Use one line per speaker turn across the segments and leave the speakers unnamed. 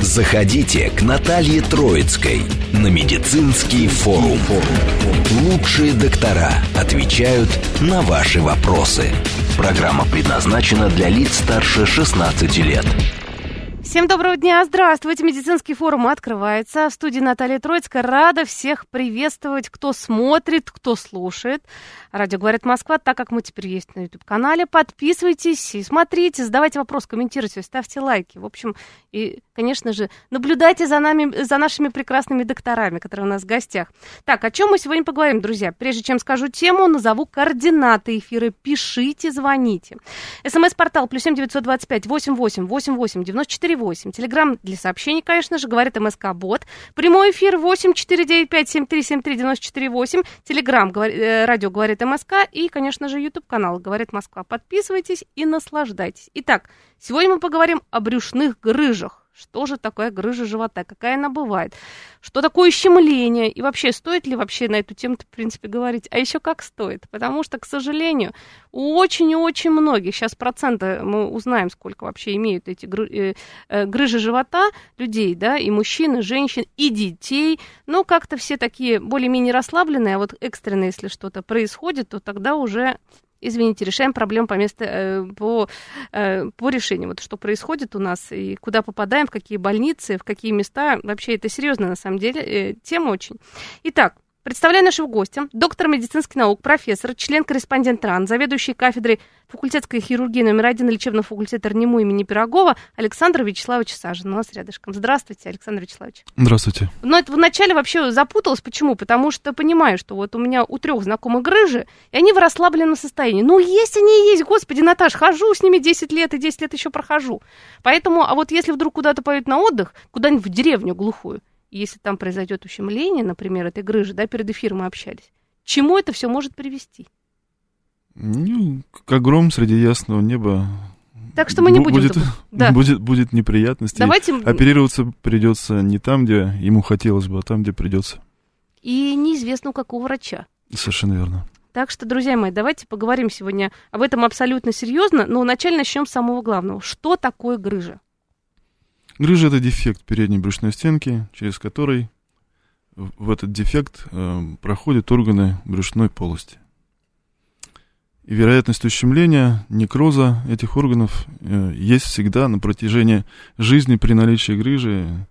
Заходите к Наталье Троицкой на медицинский форум. Лучшие доктора отвечают на ваши вопросы. Программа предназначена для лиц старше 16 лет.
Всем доброго дня, здравствуйте. Медицинский форум открывается. В студии Наталья Троицкая. Рада всех приветствовать, кто смотрит, кто слушает. Радио «Говорит Москва», так как мы теперь есть на YouTube-канале. Подписывайтесь и смотрите, задавайте вопрос, комментируйте, ставьте лайки. В общем, и, конечно же, наблюдайте за нами, за нашими прекрасными докторами, которые у нас в гостях. Так, о чем мы сегодня поговорим, друзья? Прежде чем скажу тему, назову координаты эфира. Пишите, звоните. СМС-портал плюс семь девятьсот двадцать пять восемь восемь восемь восемь девяносто четыре 8. Телеграмм для сообщений, конечно же, говорит МСК Бот. Прямой эфир 8 495 7373 94 8. Телеграмм э, радио говорит МСК и, конечно же, YouTube канал говорит Москва. Подписывайтесь и наслаждайтесь. Итак, сегодня мы поговорим о брюшных грыжах. Что же такое грыжа живота? Какая она бывает? Что такое щемление? И вообще, стоит ли вообще на эту тему, в принципе, говорить? А еще как стоит? Потому что, к сожалению, у очень и очень многих, сейчас процента мы узнаем, сколько вообще имеют эти э, э, грыжи живота людей, да, и мужчин, и женщин, и детей. Но как-то все такие более-менее расслабленные, а вот экстренно, если что-то происходит, то тогда уже извините, решаем проблему по, месту, э, по, э, по решению. Вот что происходит у нас и куда попадаем, в какие больницы, в какие места. Вообще это серьезная на самом деле э, тема очень. Итак, Представляю нашего гостя, доктор медицинских наук, профессор, член-корреспондент РАН, заведующий кафедрой факультетской хирургии номер один лечебного факультета РНИМУ имени Пирогова Александр Вячеславович Сажин у нас рядышком. Здравствуйте, Александр Вячеславович.
Здравствуйте.
Но это вначале вообще запуталась. Почему? Потому что понимаю, что вот у меня у трех знакомых грыжи, и они в расслабленном состоянии. Ну, есть они есть, господи, Наташ, хожу с ними 10 лет, и 10 лет еще прохожу. Поэтому, а вот если вдруг куда-то поют на отдых, куда-нибудь в деревню глухую, если там произойдет ущемление, например, этой грыжи, да, перед эфиром мы общались, чему это все может привести?
Ну, как гром среди ясного неба.
Так что мы не будем...
Будет, да. будет, будет неприятности.
Давайте...
Оперироваться придется не там, где ему хотелось бы, а там, где придется.
И неизвестно у какого врача.
Совершенно верно.
Так что, друзья мои, давайте поговорим сегодня об этом абсолютно серьезно, но вначале начнем с самого главного. Что такое грыжа?
Грыжа – это дефект передней брюшной стенки, через который в этот дефект э, проходят органы брюшной полости. И вероятность ущемления, некроза этих органов э, есть всегда на протяжении жизни при наличии грыжи.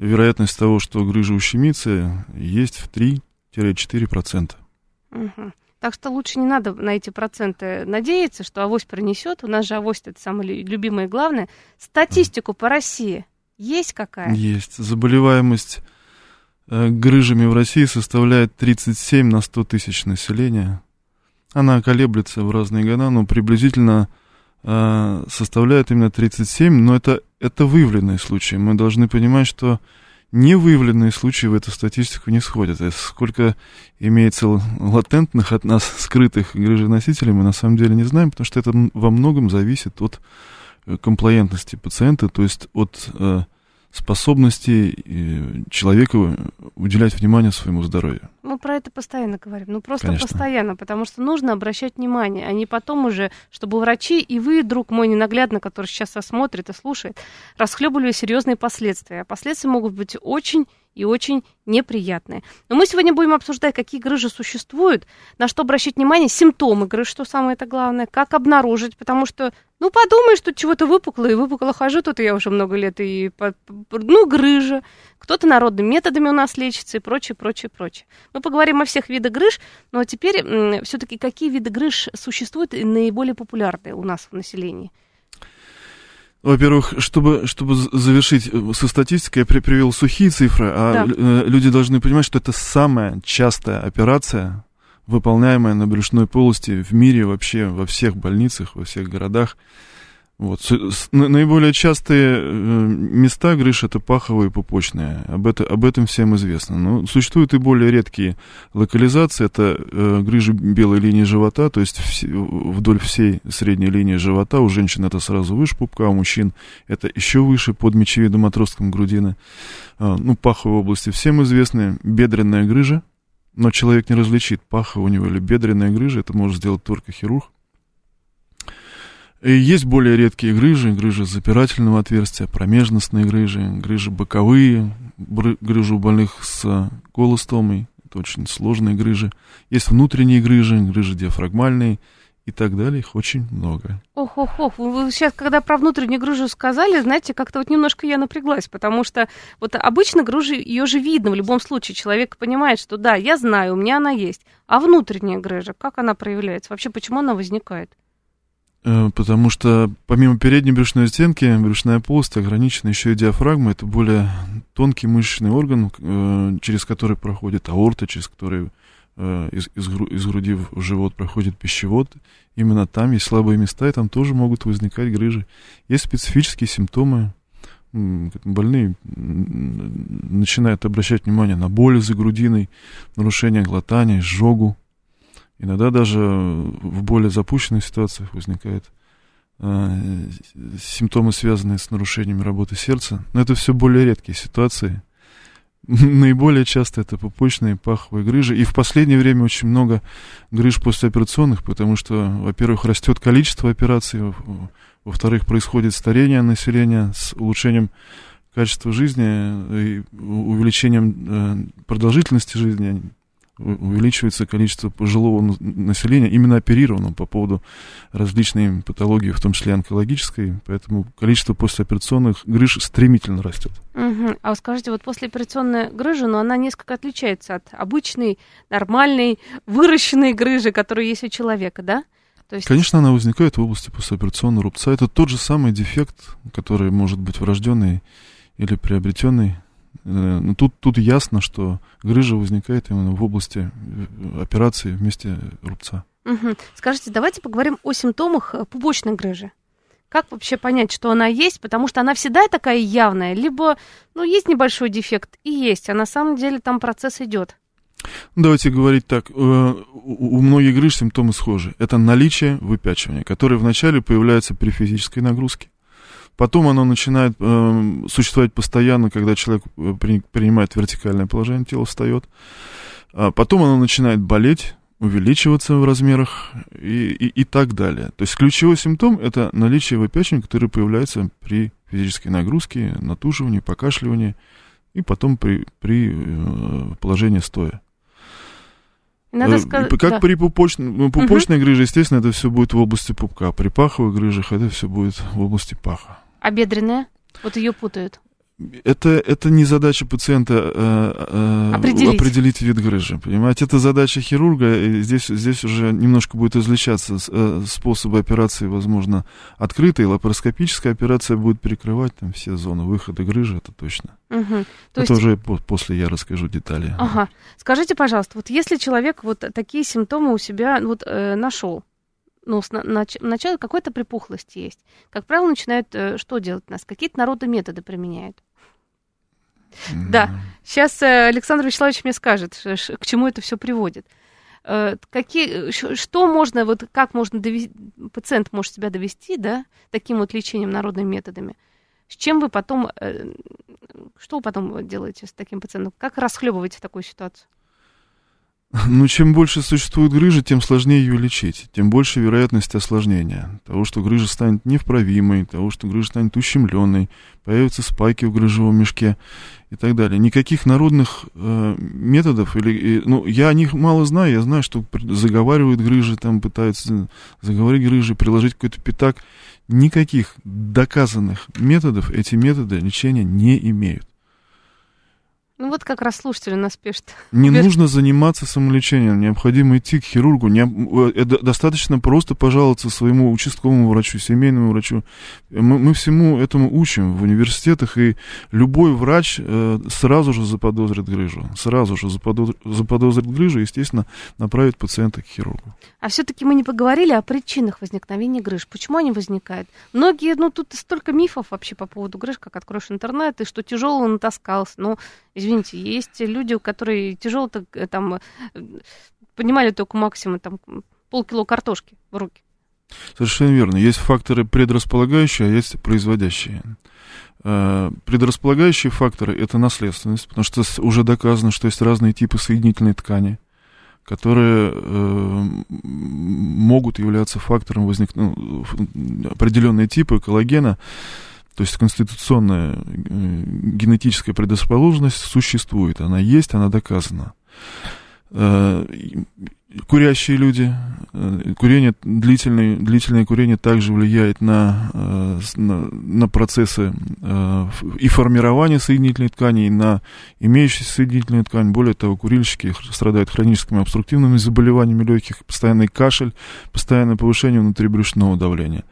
Вероятность того, что грыжа ущемится, есть в 3-4%.
Угу. Так что лучше не надо на эти проценты надеяться, что авось пронесет. У нас же авось это самое любимое и главное. Статистику по России есть какая?
Есть. Заболеваемость э, грыжами в России составляет 37 на 100 тысяч населения. Она колеблется в разные года, но приблизительно э, составляет именно 37, но это, это выявленные случаи. Мы должны понимать, что невыявленные случаи в эту статистику не сходят. И сколько имеется латентных от нас скрытых грыженосителей, мы на самом деле не знаем, потому что это во многом зависит от э, комплаентности пациента, то есть от э, способности э, человека уделять внимание своему здоровью.
Мы про это постоянно говорим. Ну, просто
Конечно.
постоянно, потому что нужно обращать внимание, а не потом уже, чтобы врачи и вы, друг мой ненаглядно, который сейчас осмотрит и слушает, расхлебывали серьезные последствия. А последствия могут быть очень и очень неприятные. Но мы сегодня будем обсуждать, какие грыжи существуют, на что обращать внимание, симптомы грыж, что самое это главное, как обнаружить, потому что, ну, подумаешь, тут чего-то выпукло, и выпукло хожу, тут я уже много лет, и, ну, грыжа, кто-то народными методами у нас лечится и прочее, прочее, прочее. Мы поговорим о всех видах грыж, но теперь все-таки какие виды грыж существуют и наиболее популярные у нас в населении?
Во-первых, чтобы, чтобы завершить э, со статистикой, я при, привел сухие цифры, а да. Э, люди должны понимать, что это самая частая операция, выполняемая на брюшной полости в мире вообще, во всех больницах, во всех городах. Вот. Наиболее частые э, места грыж это паховые и пупочные. Об, это, об этом всем известно. Но существуют и более редкие локализации. Это э, грыжи белой линии живота, то есть вс, вдоль всей средней линии живота. У женщин это сразу выше пупка, а у мужчин это еще выше под мечевидом отростком грудины. Э, ну, паховые области всем известны. Бедренная грыжа, но человек не различит, паха у него или бедренная грыжа, это может сделать только хирург. Есть более редкие грыжи, грыжи запирательного отверстия, промежностные грыжи, грыжи боковые, грыжи у больных с колостомой, это очень сложные грыжи. Есть внутренние грыжи, грыжи диафрагмальные и так далее, их очень много.
Ох, ох, ох, вы сейчас, когда про внутреннюю грыжу сказали, знаете, как-то вот немножко я напряглась, потому что вот обычно грыжи, ее же видно в любом случае, человек понимает, что да, я знаю, у меня она есть, а внутренняя грыжа, как она проявляется, вообще почему она возникает?
Э, потому что помимо передней брюшной стенки, брюшная полость ограничена еще и диафрагмой. Это более тонкий мышечный орган, э, через который проходит аорта, через который э, из, из, из груди в живот проходит пищевод. Именно там есть слабые места, и там тоже могут возникать грыжи. Есть специфические симптомы. Больные начинают обращать внимание на боли за грудиной, нарушение глотания, изжогу. Иногда даже в более запущенных ситуациях возникают э, симптомы, связанные с нарушениями работы сердца. Но это все более редкие ситуации. Наиболее часто это пупочные паховые грыжи. И в последнее время очень много грыж послеоперационных, потому что, во-первых, растет количество операций, во-вторых, происходит старение населения с улучшением качества жизни и увеличением э, продолжительности жизни увеличивается количество пожилого населения, именно оперированного по поводу различной патологии, в том числе онкологической, поэтому количество послеоперационных грыж стремительно растет.
Угу. А вы скажите, вот послеоперационная грыжа, но она несколько отличается от обычной, нормальной, выращенной грыжи, которая есть у человека, да?
То есть... Конечно, она возникает в области послеоперационного рубца. Это тот же самый дефект, который может быть врожденный или приобретенный Э, ну, тут, тут ясно, что грыжа возникает именно в области э, операции вместе рубца.
Угу. Скажите, давайте поговорим о симптомах э, пупочной грыжи. Как вообще понять, что она есть? Потому что она всегда такая явная, либо, ну, есть небольшой дефект и есть, а на самом деле там процесс идет.
Давайте говорить так. У многих грыж симптомы схожи. Это наличие выпячивания, которое вначале появляется при физической нагрузке. Потом оно начинает э, существовать постоянно, когда человек э, при, принимает вертикальное положение, тело встает. А потом оно начинает болеть, увеличиваться в размерах и, и, и так далее. То есть ключевой симптом это наличие выпячивания, которое появляется при физической нагрузке, натуживании, покашливании и потом при, при э, положении стоя. Надо э, сказать, как да. при пупочной, ну, пупочной угу. грыже, естественно, это все будет в области пупка, а при паховых грыжах это все будет в области паха.
А бедренная? Вот ее путают.
Это, это не задача пациента э, э, определить. определить вид грыжи, понимаете? Это задача хирурга, и здесь, здесь уже немножко будет излечаться э, способы операции, возможно, открытой, лапароскопическая операция будет перекрывать там все зоны выхода грыжи, это точно. Угу. То это есть... уже по после я расскажу детали.
Ага. Скажите, пожалуйста, вот если человек вот такие симптомы у себя вот, э, нашел, ну, с, на, начало какой-то припухлости есть. Как правило, начинают э, что делать у нас? Какие-то народные методы применяют. Mm-hmm. Да, сейчас э, Александр Вячеславович мне скажет, к чему это все приводит. Э, какие, что можно, вот как можно довести, пациент может себя довести, да, таким вот лечением народными методами? С чем вы потом, э, что вы потом делаете с таким пациентом? Как расхлебываете такую ситуацию?
Ну, чем больше существует грыжи, тем сложнее ее лечить, тем больше вероятность осложнения. Того, что грыжа станет невправимой, того, что грыжа станет ущемленной, появятся спайки в грыжевом мешке и так далее. Никаких народных э, методов, или, ну, я о них мало знаю, я знаю, что заговаривают грыжи, там пытаются заговорить грыжи, приложить какой-то пятак. Никаких доказанных методов эти методы лечения не имеют.
Ну вот как раз слушатели нас пишут.
Не нужно заниматься самолечением, необходимо идти к хирургу. Не, э, д- достаточно просто пожаловаться своему участковому врачу, семейному врачу. Мы, мы всему этому учим в университетах, и любой врач э, сразу же заподозрит грыжу. Сразу же заподозрит, заподозрит грыжу и, естественно, направит пациента к хирургу.
А все-таки мы не поговорили о причинах возникновения грыж. Почему они возникают? Многие, ну тут столько мифов вообще по поводу грыж, как откроешь интернет, и что тяжело натаскался. Ну, извините, есть люди, у которых тяжело там э, понимали только максимум там полкило картошки в руки.
Совершенно верно. Есть факторы предрасполагающие, а есть производящие. Э, Предрасполагающие факторы – это наследственность, потому что уже доказано, что есть разные типы соединительной ткани, которые э, могут являться фактором возникновения определенные типы коллагена, то есть конституционная э, генетическая предрасположенность существует, она есть, она доказана. Э, Курящие люди, э, курение, длительное, длительное курение также влияет на, на, на процессы и формирования соединительной ткани, и на имеющуюся соединительную ткань. Более того, курильщики страдают хроническими обструктивными заболеваниями легких, постоянный кашель, постоянное повышение внутрибрюшного давления.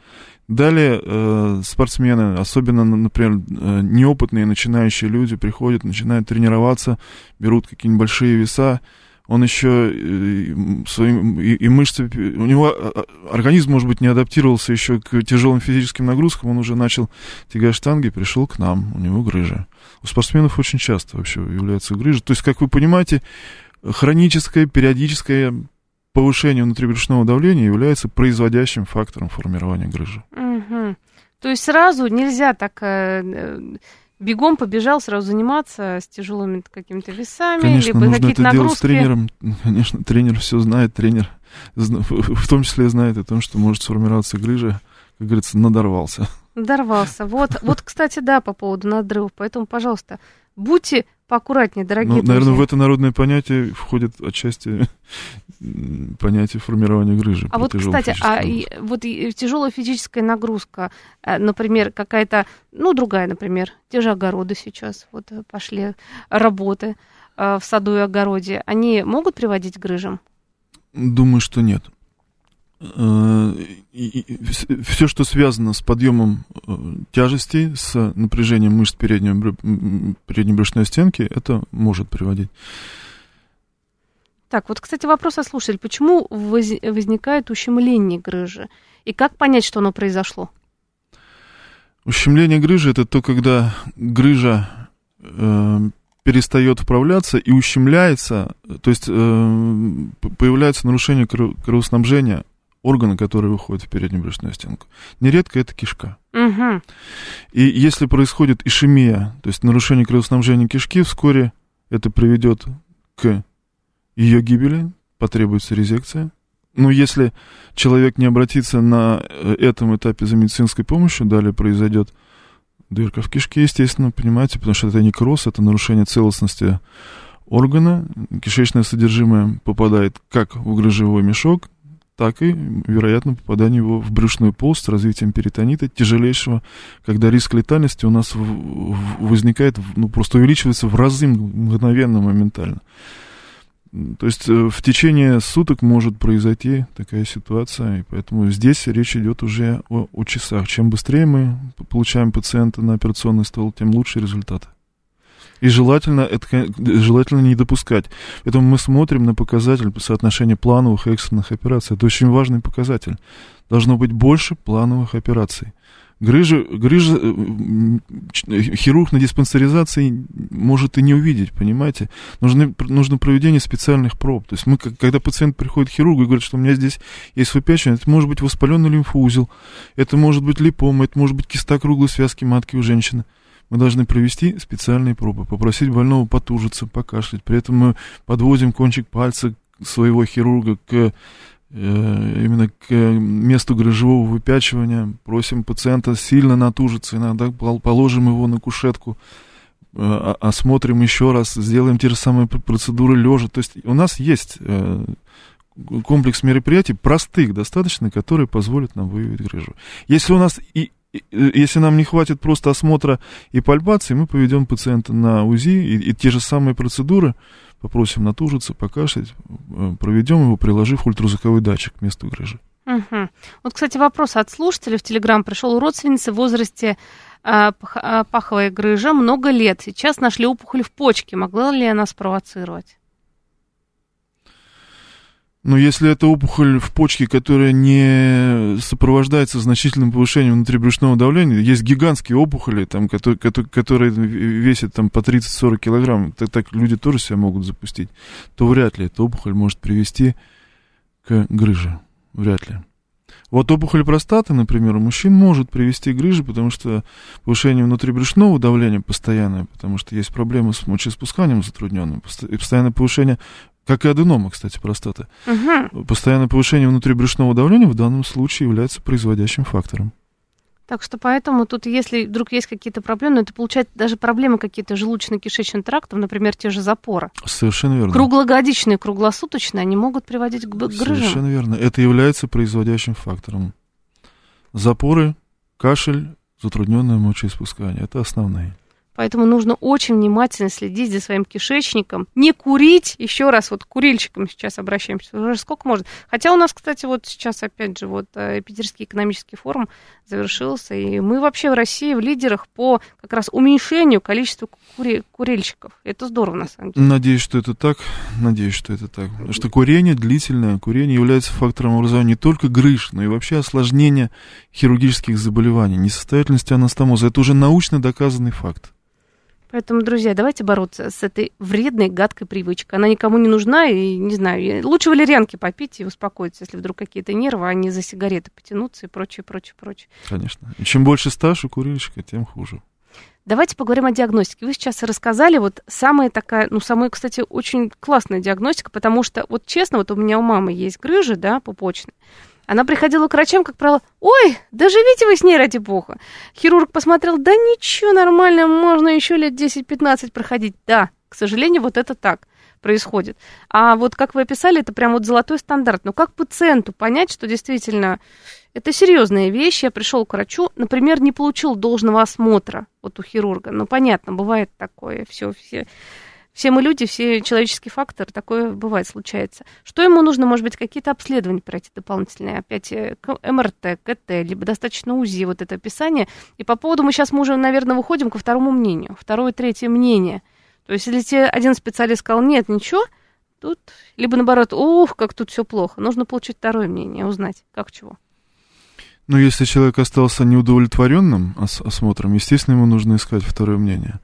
Далее э, спортсмены, особенно, например, э, неопытные начинающие люди приходят, начинают тренироваться, берут какие-нибудь большие веса, он еще э, своим и, и мышцы, у него а, а, организм, может быть, не адаптировался еще к тяжелым физическим нагрузкам, он уже начал тягать штанги, пришел к нам, у него грыжа. У спортсменов очень часто вообще является грыжа. То есть, как вы понимаете, хроническое, периодическое повышение внутрибрюшного давления является производящим фактором формирования грыжи.
Мгм. То есть сразу нельзя так э, э, бегом побежал сразу заниматься с тяжелыми какими-то весами,
Конечно,
либо
нужно
какие-то
это делать
нагрузки.
с тренером. Конечно, тренер все знает, тренер в том числе знает о том, что может сформироваться грыжа, как говорится, надорвался.
Дорвался. Вот, вот, кстати, да, по поводу надрывов. Поэтому, пожалуйста, будьте поаккуратнее, дорогие
Ну, наверное, в
друзья.
это народное понятие входит отчасти понятие формирования грыжи.
А вот, кстати, а и, вот и тяжелая физическая нагрузка, э, например, какая-то, ну, другая, например, те же огороды сейчас, вот э, пошли работы э, в саду и огороде, они могут приводить к грыжам?
Думаю, что нет. Все, что связано с подъемом э, тяжести, с напряжением мышц м, передней брюшной стенки, это может приводить.
Так, вот, кстати, вопрос от слушателя. Почему воз- возникает ущемление грыжи? И как понять, что оно произошло?
Ущемление грыжи это то, когда грыжа э, перестает вправляться и ущемляется, то есть э, появляется нарушение кро- кровоснабжения органа, который выходит в переднюю брюшную стенку. Нередко это кишка.
Угу.
И если происходит ишемия, то есть нарушение кровоснабжения кишки, вскоре это приведет к ее гибели, потребуется резекция. Но если человек не обратится на э, этом этапе за медицинской помощью, далее произойдет дырка в кишке, естественно, понимаете, потому что это некроз, это нарушение целостности органа. Кишечное содержимое попадает как в грыжевой мешок, так и, вероятно, попадание его в брюшную полость с развитием перитонита тяжелейшего, когда риск летальности у нас возникает, ну, просто увеличивается в разы мгновенно, моментально. То есть э, в течение суток может произойти такая ситуация, и поэтому здесь речь идет уже о, о часах. Чем быстрее мы получаем пациента на операционный стол, тем лучше результаты. И желательно, это, желательно не допускать. Поэтому мы смотрим на показатель соотношения плановых и экстренных операций. Это очень важный показатель. Должно быть больше плановых операций. Грыжа, грыжа, э, хирург на диспансеризации может и не увидеть, понимаете? Нужны, пр- нужно проведение специальных проб. То есть мы, когда пациент приходит к хирургу и говорит, что у меня здесь есть выпячивание, это может быть воспаленный лимфоузел, это может быть липома, это может быть киста круглой связки матки у женщины. Мы должны провести специальные пробы, попросить больного потужиться, покашлять. При этом мы подводим кончик пальца своего хирурга к э, именно к месту грыжевого выпячивания, просим пациента сильно натужиться, иногда пол- положим его на кушетку, э, осмотрим еще раз, сделаем те же самые пр- процедуры лежа. То есть у нас есть э, комплекс мероприятий простых достаточно, которые позволят нам выявить грыжу. Если у нас и если нам не хватит просто осмотра и пальпации, мы поведем пациента на УЗИ и, и те же самые процедуры попросим натужиться, покашлять, э, проведем его, приложив ультразвуковой датчик к месту грыжи.
Угу. Вот, кстати, вопрос от слушателя в Телеграм пришел у родственницы в возрасте э, э, паховая грыжа много лет. Сейчас нашли опухоль в почке. Могла ли она спровоцировать?
Но если это опухоль в почке, которая не сопровождается значительным повышением внутрибрюшного давления, есть гигантские опухоли, там, которые, которые весят там, по 30-40 килограмм, так, так люди тоже себя могут запустить, то вряд ли эта опухоль может привести к грыже. Вряд ли. Вот опухоль простаты, например, у мужчин может привести к грыже, потому что повышение внутрибрюшного давления постоянное, потому что есть проблемы с мочеиспусканием затрудненным, и постоянное повышение как и аденома, кстати, простаты. Угу. Постоянное повышение внутрибрюшного давления в данном случае является производящим фактором.
Так что поэтому тут, если вдруг есть какие-то проблемы, это получается даже проблемы какие-то желудочно-кишечным трактом, например, те же запоры.
Совершенно верно.
Круглогодичные, круглосуточные, они могут приводить к грыжам.
Совершенно верно. Это является производящим фактором. Запоры, кашель, затрудненное мочеиспускание. Это основные.
Поэтому нужно очень внимательно следить за своим кишечником. Не курить, еще раз, вот к курильщикам сейчас обращаемся, уже сколько можно. Хотя у нас, кстати, вот сейчас, опять же, вот э, Питерский экономический форум завершился, и мы вообще в России в лидерах по как раз уменьшению количества кури- курильщиков. Это здорово, на самом деле.
Надеюсь, что это так. Надеюсь, что это так. Потому что курение, длительное курение является фактором образования не только грыж, но и вообще осложнения хирургических заболеваний, несостоятельности анастомоза. Это уже научно доказанный факт.
Поэтому, друзья, давайте бороться с этой вредной, гадкой привычкой. Она никому не нужна, и, не знаю, лучше валерьянки попить и успокоиться, если вдруг какие-то нервы, а не за сигареты потянуться и прочее, прочее, прочее.
Конечно. И чем больше стаж у курильщика, тем хуже.
Давайте поговорим о диагностике. Вы сейчас рассказали вот самая такая, ну, самая, кстати, очень классная диагностика, потому что, вот честно, вот у меня у мамы есть грыжи, да, пупочные. Она приходила к врачам, как правило, ой, да живите вы с ней ради бога. Хирург посмотрел, да ничего, нормально, можно еще лет 10-15 проходить. Да, к сожалению, вот это так происходит. А вот как вы описали, это прям вот золотой стандарт. Но как пациенту понять, что действительно это серьезная вещь? Я пришел к врачу, например, не получил должного осмотра вот у хирурга. Ну, понятно, бывает такое, все, все все мы люди, все человеческий фактор, такое бывает, случается. Что ему нужно, может быть, какие-то обследования пройти дополнительные, опять э, МРТ, КТ, либо достаточно УЗИ, вот это описание. И по поводу мы сейчас мы уже, наверное, выходим ко второму мнению, второе, третье мнение. То есть, если тебе один специалист сказал, нет, ничего, тут, либо наоборот, ух, как тут все плохо, нужно получить второе мнение, узнать, как чего.
Ну, если человек остался неудовлетворенным ос- осмотром, естественно, ему нужно искать второе мнение.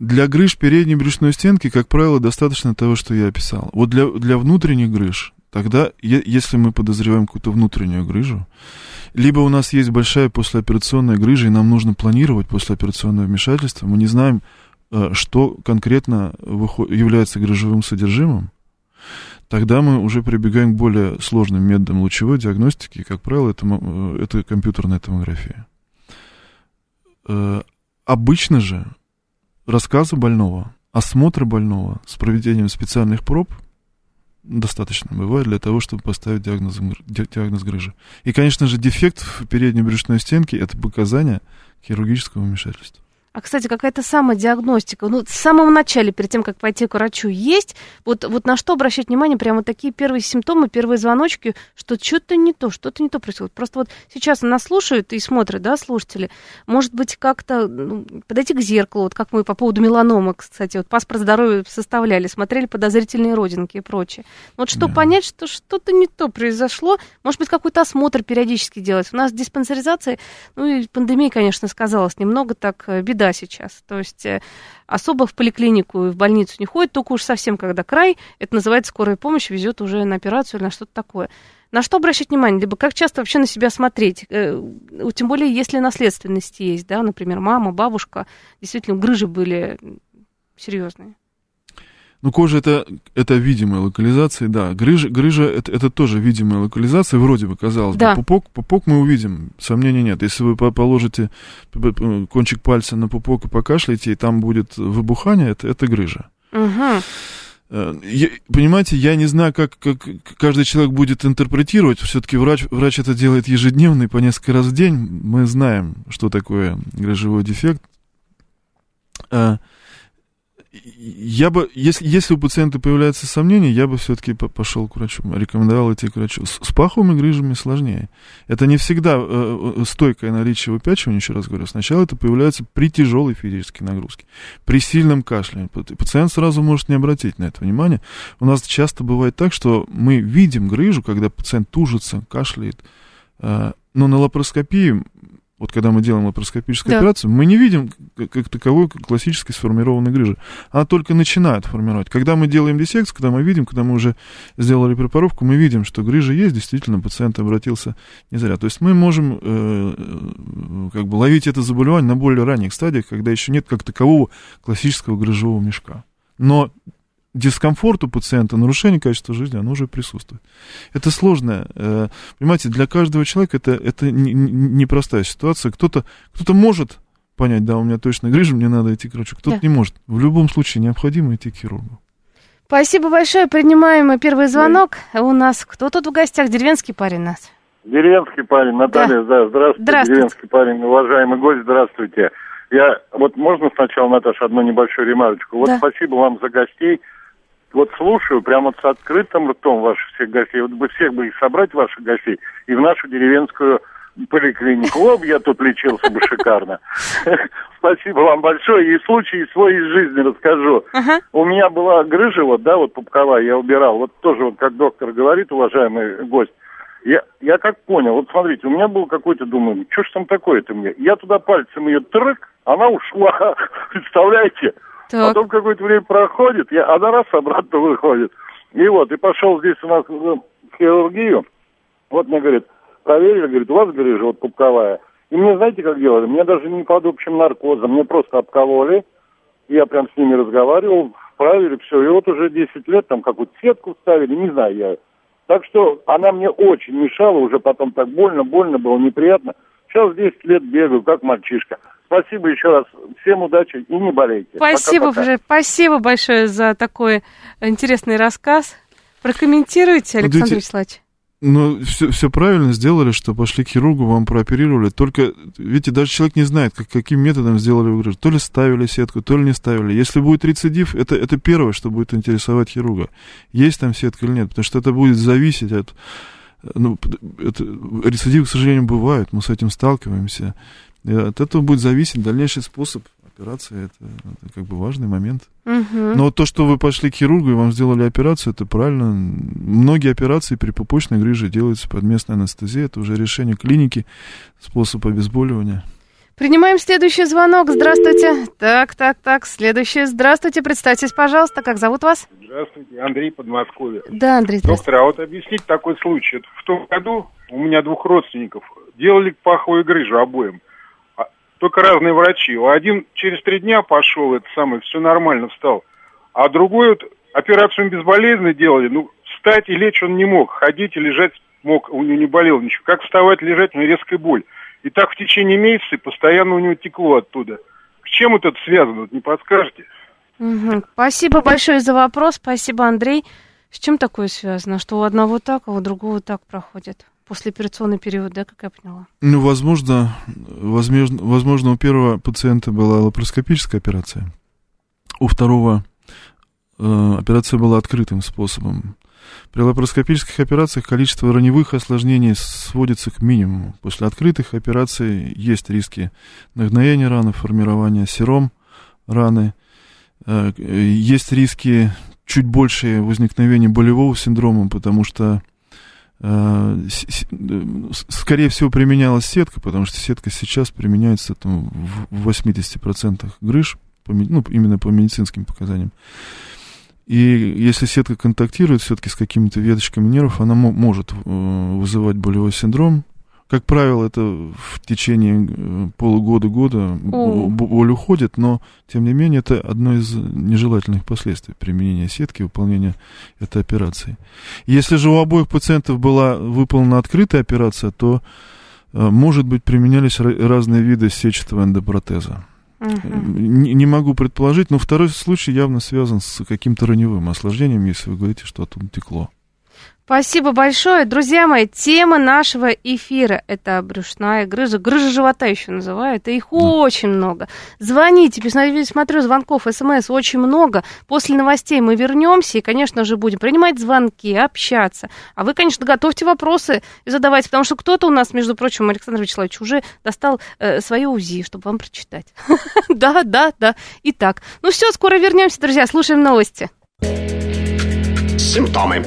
Для грыж передней брюшной стенки, как правило, достаточно того, что я описал. Вот для, для внутренних грыж, тогда, если мы подозреваем какую-то внутреннюю грыжу, либо у нас есть большая послеоперационная грыжа, и нам нужно планировать послеоперационное вмешательство, мы не знаем, э, что конкретно является грыжевым содержимым, тогда мы уже прибегаем к более сложным методам лучевой диагностики, и, как правило, это, э, это компьютерная томография. Э, обычно же рассказа больного, осмотра больного с проведением специальных проб достаточно бывает для того, чтобы поставить диагноз, диагноз грыжи. И, конечно же, дефект в передней брюшной стенке – это показания хирургического вмешательства.
А, кстати, какая-то самодиагностика, ну, в самом начале, перед тем, как пойти к врачу, есть? Вот, вот на что обращать внимание? Прямо вот такие первые симптомы, первые звоночки, что что-то не то, что-то не то происходит. Просто вот сейчас нас слушают и смотрят, да, слушатели. Может быть, как-то ну, подойти к зеркалу, вот как мы по поводу меланомы, кстати, вот паспорт здоровья составляли, смотрели подозрительные родинки и прочее. Вот что да. понять, что что-то не то произошло, может быть, какой-то осмотр периодически делать. У нас диспансеризация, ну и пандемия, конечно, сказалась немного так э, беда сейчас. То есть э, особо в поликлинику и в больницу не ходит, только уж совсем, когда край, это называется скорая помощь, везет уже на операцию или на что-то такое. На что обращать внимание? Либо как часто вообще на себя смотреть? Э, тем более, если наследственность есть, да, например, мама, бабушка, действительно, грыжи были серьезные.
Ну, кожа это, это видимая локализация, да. Грыжа, грыжа это, это тоже видимая локализация, вроде бы, казалось да. бы. Пупок, пупок мы увидим, сомнений нет. Если вы положите кончик пальца на пупок и покашляете, и там будет выбухание, это, это грыжа.
Угу.
Э, я, понимаете, я не знаю, как, как каждый человек будет интерпретировать. Все-таки врач, врач это делает ежедневно и по несколько раз в день. Мы знаем, что такое грыжевой дефект. Я бы, если, если у пациента появляются сомнения, я бы все-таки пошел к врачу, рекомендовал идти к врачу. С, с паховыми грыжами сложнее. Это не всегда э, э, стойкое наличие выпячивания, еще раз говорю. Сначала это появляется при тяжелой физической нагрузке, при сильном кашле. Пациент сразу может не обратить на это внимание. У нас часто бывает так, что мы видим грыжу, когда пациент тужится, кашляет, э, но на лапароскопии вот когда мы делаем лапароскопическую да. операцию, мы не видим как, как таковой классической сформированной грыжи. Она только начинает формировать. Когда мы делаем диссекцию, когда мы видим, когда мы уже сделали препаровку, мы видим, что грыжа есть, действительно, пациент обратился не зря. То есть мы можем э, э, как бы ловить это заболевание на более ранних стадиях, когда еще нет как такового классического грыжевого мешка. Но дискомфорт у пациента, нарушение качества жизни, оно уже присутствует. Это сложное. Э, понимаете, для каждого человека это, это непростая ситуация. Кто-то кто может понять, да, у меня точно грыжа, мне надо идти к врачу. Кто-то да. не может. В любом случае необходимо идти к хирургу.
Спасибо большое. Принимаем первый звонок. У нас кто тут в гостях? Деревенский парень нас.
Деревенский парень, Наталья, да, да здравствуйте, здравствуйте. Деревенский парень, уважаемый гость, здравствуйте. Я, вот можно сначала, Наташа, одну небольшую ремарочку? Вот да. спасибо вам за гостей вот слушаю прямо с открытым ртом ваших всех гостей. Вот бы всех бы их собрать, ваших гостей, и в нашу деревенскую поликлинику. Об, я тут лечился бы шикарно. Спасибо вам большое. И случай свой из жизни расскажу. У меня была грыжа, вот, да, вот пупковая, я убирал. Вот тоже, вот как доктор говорит, уважаемый гость, я, я как понял, вот смотрите, у меня был какой-то, думаю, что ж там такое-то мне? Я туда пальцем ее трык, она ушла, представляете? Так. Потом какое-то время проходит, я, она раз обратно выходит. И вот, и пошел здесь у нас в хирургию. Вот мне говорит, проверили, говорит, у вас грыжа вот пупковая. И мне знаете, как делали? Мне даже не под общим наркозом, мне просто обкололи. Я прям с ними разговаривал, вправили все. И вот уже 10 лет там какую-то сетку вставили, не знаю я. Так что она мне очень мешала, уже потом так больно, больно было, неприятно. Сейчас 10 лет бегаю, как мальчишка. Спасибо еще раз. Всем удачи и не болейте.
Спасибо, пока, пока. спасибо большое за такой интересный рассказ. Прокомментируйте, Александр Видите, Вячеславович.
Ну, все, все правильно сделали, что пошли к хирургу, вам прооперировали. Только, видите, даже человек не знает, как, каким методом сделали грыжу. То ли ставили сетку, то ли не ставили. Если будет рецидив, это, это первое, что будет интересовать хирурга. Есть там сетка или нет, потому что это будет зависеть от... Ну, это, рецидивы, к сожалению, бывают, мы с этим сталкиваемся. И от этого будет зависеть дальнейший способ операции. Это, это как бы важный момент. Угу. Но то, что вы пошли к хирургу и вам сделали операцию, это правильно. Многие операции при пупочной грыже делаются под местной анестезией. Это уже решение клиники, способ обезболивания.
Принимаем следующий звонок. Здравствуйте. Так, так, так. Следующий. Здравствуйте. Представьтесь, пожалуйста. Как зовут вас?
Здравствуйте. Андрей Подмосковье.
Да, Андрей.
Доктор, а вот объяснить такой случай. В том году у меня двух родственников делали паховую грыжу обоим только разные врачи. Один через три дня пошел, это самое, все нормально встал. А другой вот операцию безболезненно делали, ну, встать и лечь он не мог, ходить и лежать мог, у него не болел ничего. Как вставать, лежать, у него резкая боль. И так в течение месяца постоянно у него текло оттуда. С чем это связано, не подскажете?
Угу. Спасибо большое за вопрос, спасибо, Андрей. С чем такое связано, что у одного так, а у другого так проходит? Послеоперационный период, да, как я поняла?
Ну, возможно, возможно, возможно, у первого пациента была лапароскопическая операция, у второго э, операция была открытым способом. При лапароскопических операциях количество раневых осложнений сводится к минимуму. После открытых операций есть риски нагноения раны, формирования сером раны. Э, есть риски чуть большее возникновения болевого синдрома, потому что Э, скорее всего, применялась сетка, потому что сетка сейчас применяется там, в 80% грыж, ну, именно по медицинским показаниям. И если сетка контактирует все-таки с какими-то веточками нервов, она может э, вызывать болевой синдром, как правило, это в течение э, полугода-года боль уходит, но, тем не менее, это одно из нежелательных последствий применения сетки, выполнения этой операции. Если же у обоих пациентов была выполнена открытая операция, то, э, может быть, применялись разные виды сетчатого эндопротеза. Не, не могу предположить, но второй случай явно связан с каким-то раневым осложнением, если вы говорите, что оттуда текло.
Спасибо большое. Друзья мои, тема нашего эфира – это брюшная грыжа. Грыжа живота еще называют, и их да. очень много. Звоните, смотрю, звонков, смс очень много. После новостей мы вернемся и, конечно же, будем принимать звонки, общаться. А вы, конечно, готовьте вопросы и задавайте, потому что кто-то у нас, между прочим, Александр Вячеславович, уже достал э, свое УЗИ, чтобы вам прочитать. Да, да, да. Итак, ну все, скоро вернемся, друзья, слушаем новости.
Симптомы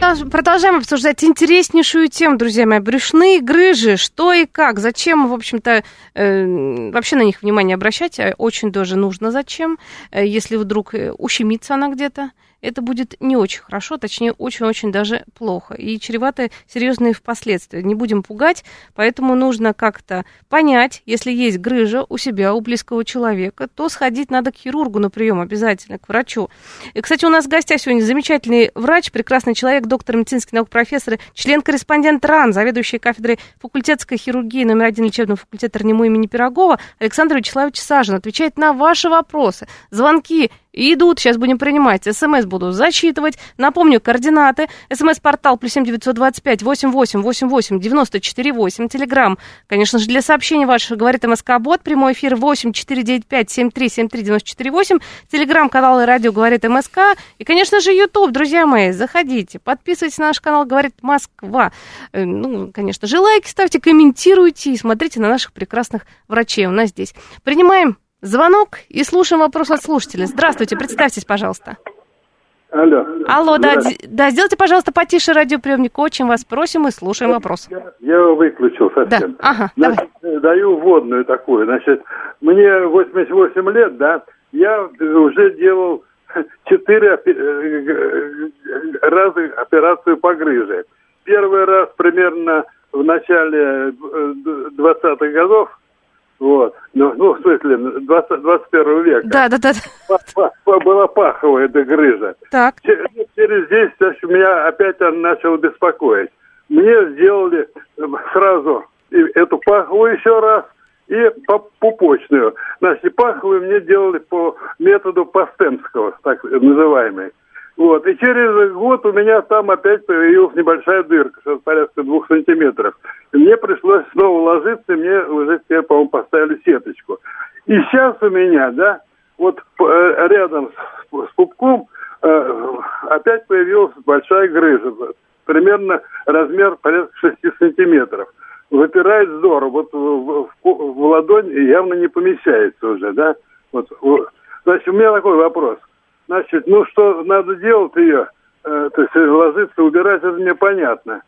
Продолжаем обсуждать интереснейшую тему, друзья мои. Брюшные грыжи, что и как, зачем, в общем-то, э, вообще на них внимание обращать, а очень тоже нужно зачем, э, если вдруг э, ущемится она где-то это будет не очень хорошо, точнее, очень-очень даже плохо. И чревато серьезные впоследствия. Не будем пугать, поэтому нужно как-то понять, если есть грыжа у себя, у близкого человека, то сходить надо к хирургу на прием обязательно, к врачу. И, кстати, у нас в гостях сегодня замечательный врач, прекрасный человек, доктор медицинских наук, профессор, член-корреспондент РАН, заведующий кафедрой факультетской хирургии номер один лечебного факультета РНИМУ имени Пирогова Александр Вячеславович Сажин отвечает на ваши вопросы. Звонки идут, сейчас будем принимать. СМС буду зачитывать. Напомню, координаты. СМС-портал плюс семь девятьсот двадцать пять восемь восемь восемь восемь девяносто четыре восемь. Телеграмм, конечно же, для сообщений ваших говорит МСК-бот. Прямой эфир восемь четыре девять пять семь три семь три девяносто четыре восемь. Телеграмм, канал и радио говорит МСК. И, конечно же, YouTube, друзья мои, заходите. Подписывайтесь на наш канал «Говорит Москва». Э, ну, конечно же, лайки ставьте, комментируйте и смотрите на наших прекрасных врачей у нас здесь. Принимаем Звонок и слушаем вопрос от слушателя. Здравствуйте, представьтесь, пожалуйста.
Алло.
Алло, да, да, сделайте, пожалуйста, потише радиоприемник. Очень вас просим и слушаем вопрос.
Я, я его выключил совсем.
Да, ага,
Значит, давай. Даю вводную такую. Значит, мне 88 лет, да, я уже делал 4 э, э, раза операцию по грыже. Первый раз примерно в начале 20-х э, годов, вот. Ну, ну, в смысле, 20, 21 века.
Да, да, да.
Была паховая эта грыжа.
Так.
Через 10 меня опять он начал беспокоить. Мне сделали э, сразу эту паховую еще раз и пупочную. Значит, паховую мне делали по методу Пастемского, так называемый. Вот. И через год у меня там опять появилась небольшая дырка, что порядка двух сантиметров. И мне пришлось снова ложиться, и мне уже теперь, по-моему, поставили сеточку. И сейчас у меня, да, вот э, рядом с, с пупком э, опять появилась большая грыжа. Примерно размер порядка 6 сантиметров. Выпирает здорово. Вот в, в, в ладонь явно не помещается уже, да. Вот. Значит, у меня такой вопрос. Значит, ну что надо делать ее, э, то есть ложиться, убирать, это мне понятно.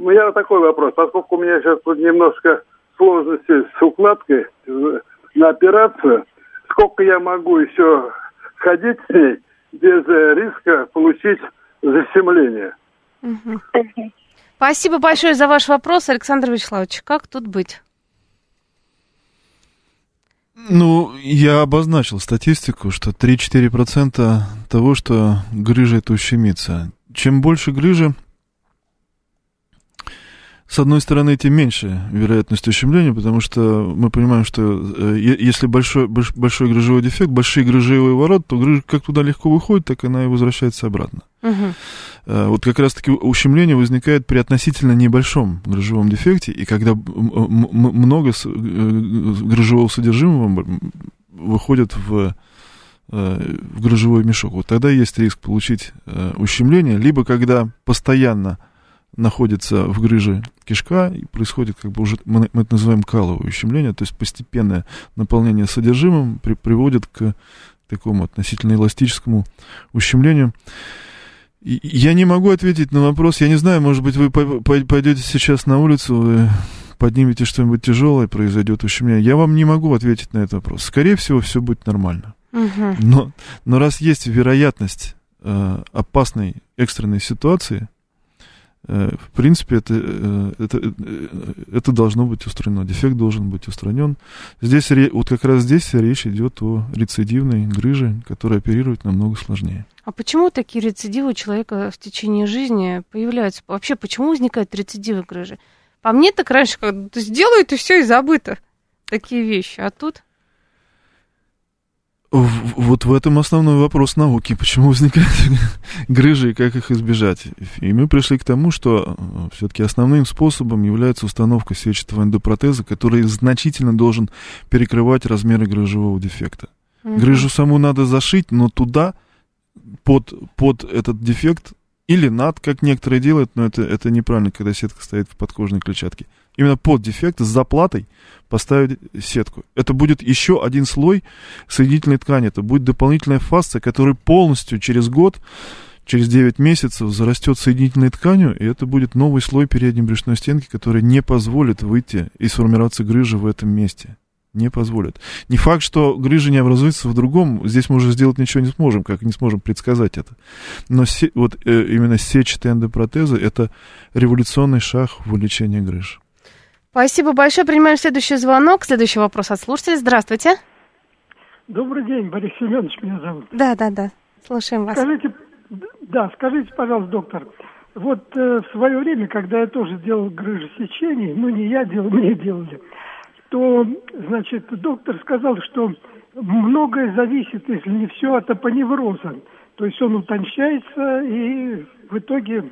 У меня такой вопрос, поскольку у меня сейчас тут немножко сложности с укладкой на операцию, сколько я могу еще ходить с ней без э, риска получить защемление?
Спасибо большое за ваш вопрос, Александр Вячеславович. Как тут быть?
Ну, я обозначил статистику, что 3-4% того, что грыжа это ущемится. Чем больше грыжи, с одной стороны, тем меньше вероятность ущемления, потому что мы понимаем, что э, если большой, большой грыжевой дефект, большие грыжевые ворота, то грыжа как туда легко выходит, так она и возвращается обратно. Угу. Вот как раз-таки ущемление возникает при относительно небольшом грыжевом дефекте, и когда много э, грыжевого содержимого выходит в в грыжевой мешок. Вот тогда есть риск получить ущемление, либо когда постоянно находится в грыже кишка, и происходит как бы уже, мы, мы это называем каловое ущемление, то есть постепенное наполнение содержимым при, приводит к такому относительно эластическому ущемлению. И я не могу ответить на вопрос, я не знаю, может быть, вы пойдете сейчас на улицу, вы поднимете что-нибудь тяжелое, произойдет ущемление. Я вам не могу ответить на этот вопрос. Скорее всего, все будет нормально. Угу. Но, но раз есть вероятность э, опасной экстренной ситуации, в принципе, это, э, это, э, это должно быть устранено. Дефект должен быть устранен. Здесь, вот как раз здесь речь идет о рецидивной грыже, которая оперирует намного сложнее.
А почему такие рецидивы у человека в течение жизни появляются? Вообще, почему возникают рецидивы грыжи? По мне так раньше как сделают и все, и забыто. Такие вещи. А тут...
Вот в этом основной вопрос науки. Почему возникают грыжи и как их избежать? И мы пришли к тому, что э, все-таки основным способом является установка сетчатого эндопротеза, который значительно должен перекрывать размеры грыжевого дефекта. Угу. Грыжу саму надо зашить, но туда под, под этот дефект или над, как некоторые делают, но это, это неправильно, когда сетка стоит в подкожной клетчатке. Именно под дефект с заплатой поставить сетку. Это будет еще один слой соединительной ткани. Это будет дополнительная фасция, которая полностью через год, через 9 месяцев зарастет соединительной тканью, и это будет новый слой передней брюшной стенки, который не позволит выйти и сформироваться грыжи в этом месте не позволят. Не факт, что грыжа не образуется в другом, здесь мы уже сделать ничего не сможем, как не сможем предсказать это. Но се, вот э, именно сетчатые эндопротезы – это революционный шаг в лечении грыж.
Спасибо большое. Принимаем следующий звонок. Следующий вопрос от слушателя. Здравствуйте.
Добрый день, Борис Семенович меня зовут.
Да, да, да. Слушаем вас.
Скажите, да, скажите, пожалуйста, доктор, вот э, в свое время, когда я тоже делал грыжесечение, ну не я делал, мне делали, то, значит, доктор сказал, что многое зависит, если не все, от апоневроза. То есть он утончается и в итоге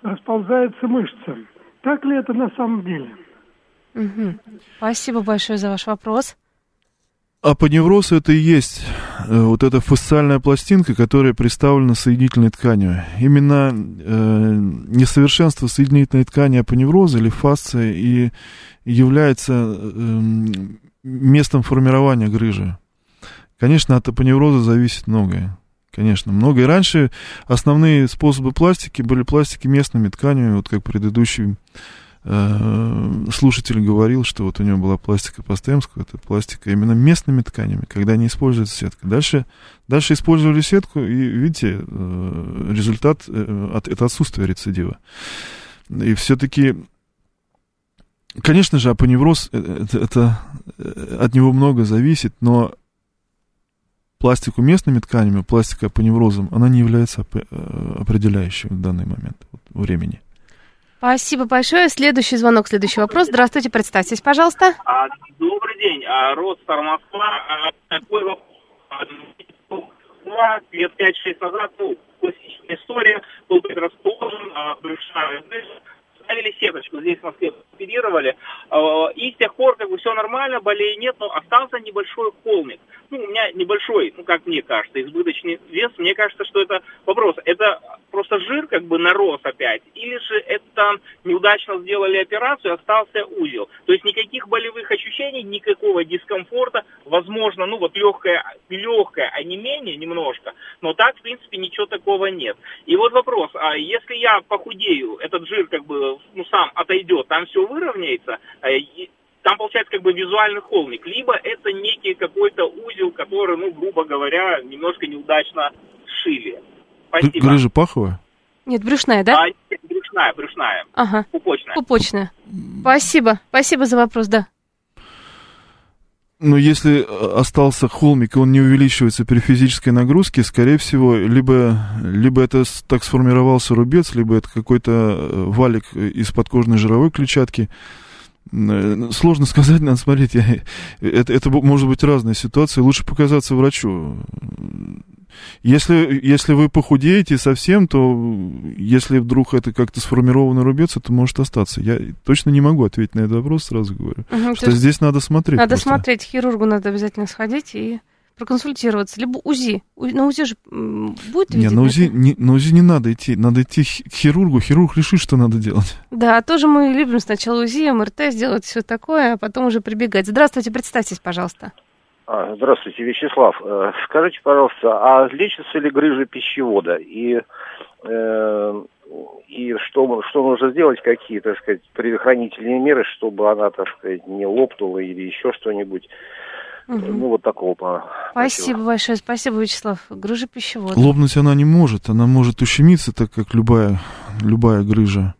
расползается мышца. Так ли это на самом деле?
Угу. Спасибо большое за ваш вопрос.
Апоневроз это и есть э, вот эта фасциальная пластинка, которая представлена соединительной тканью. Именно э, несовершенство соединительной ткани апоневроза или фасция и является э, местом формирования грыжи. Конечно, от апоневроза зависит многое. Конечно, многое. раньше основные способы пластики были пластики местными тканями, вот как предыдущий слушатель говорил, что вот у него была пластика по это пластика именно местными тканями, когда не используется сетка. Дальше, дальше использовали сетку, и видите, э, результат э, от, это отсутствие рецидива. И все-таки Конечно же, апоневроз, э, это, это, э, от него много зависит, но пластику местными тканями, пластика апоневрозом, она не является э, определяющей в данный момент вот, времени.
Спасибо большое. Следующий звонок, следующий вопрос. Здравствуйте, представьтесь, пожалуйста.
А, добрый день, а, Ростер Москва. А, такой вопрос. Лет 5-6 назад, ну, классическая история, был предрасположен, а, большая ставили сеточку, здесь в Москве оперировали, а, и с тех пор как бы все нормально, болей нет, но остался небольшой холмик. Ну, у меня небольшой, ну, как мне кажется, избыточный вес, мне кажется, что это вопрос, это просто жир как бы нарос опять, или же это неудачно сделали операцию, остался узел. То есть никаких болевых ощущений, никакого дискомфорта, возможно, ну, вот легкое, легкое онемение немножко, но так, в принципе, ничего такого нет. И вот вопрос, а если я похудею, этот жир как бы ну, сам отойдет, там все выровняется, э, там получается как бы визуальный холмик, либо это некий какой-то узел, который, ну, грубо говоря, немножко неудачно сшили.
Спасибо. Грыжа паховая?
Нет, брюшная, да? А,
нет, брюшная, брюшная.
Ага.
Пупочная.
Пупочная. Спасибо. Спасибо за вопрос, да.
Но если э, остался холмик, и он не увеличивается при физической нагрузке, скорее всего, либо, либо это так сформировался рубец, либо это какой-то э, валик из подкожной жировой клетчатки. Э, сложно сказать, надо смотреть. Я, это, это может быть разные ситуации. Лучше показаться врачу. Если, если вы похудеете совсем, то если вдруг это как-то сформированный рубец, это может остаться. Я точно не могу ответить на этот вопрос, сразу говорю. Угу, что здесь надо смотреть.
Надо просто. смотреть, хирургу надо обязательно сходить и проконсультироваться, либо УЗИ. На УЗИ же будет
видно? Не, на УЗИ, не, на УЗИ не надо идти. Надо идти к хирургу. Хирург решит, что надо делать.
Да, тоже мы любим сначала УЗИ, МРТ сделать все такое, а потом уже прибегать. Здравствуйте, представьтесь, пожалуйста.
А, здравствуйте, Вячеслав. Э, скажите, пожалуйста, а лечится ли грыжа пищевода? И, э, и что, что нужно сделать, какие, так сказать, предохранительные меры, чтобы она, так сказать, не лопнула или еще что-нибудь? Угу. Ну, вот такого
плана. Спасибо, спасибо большое, спасибо, Вячеслав. Грыжа пищевода.
Лопнуть она не может, она может ущемиться, так как любая, любая грыжа.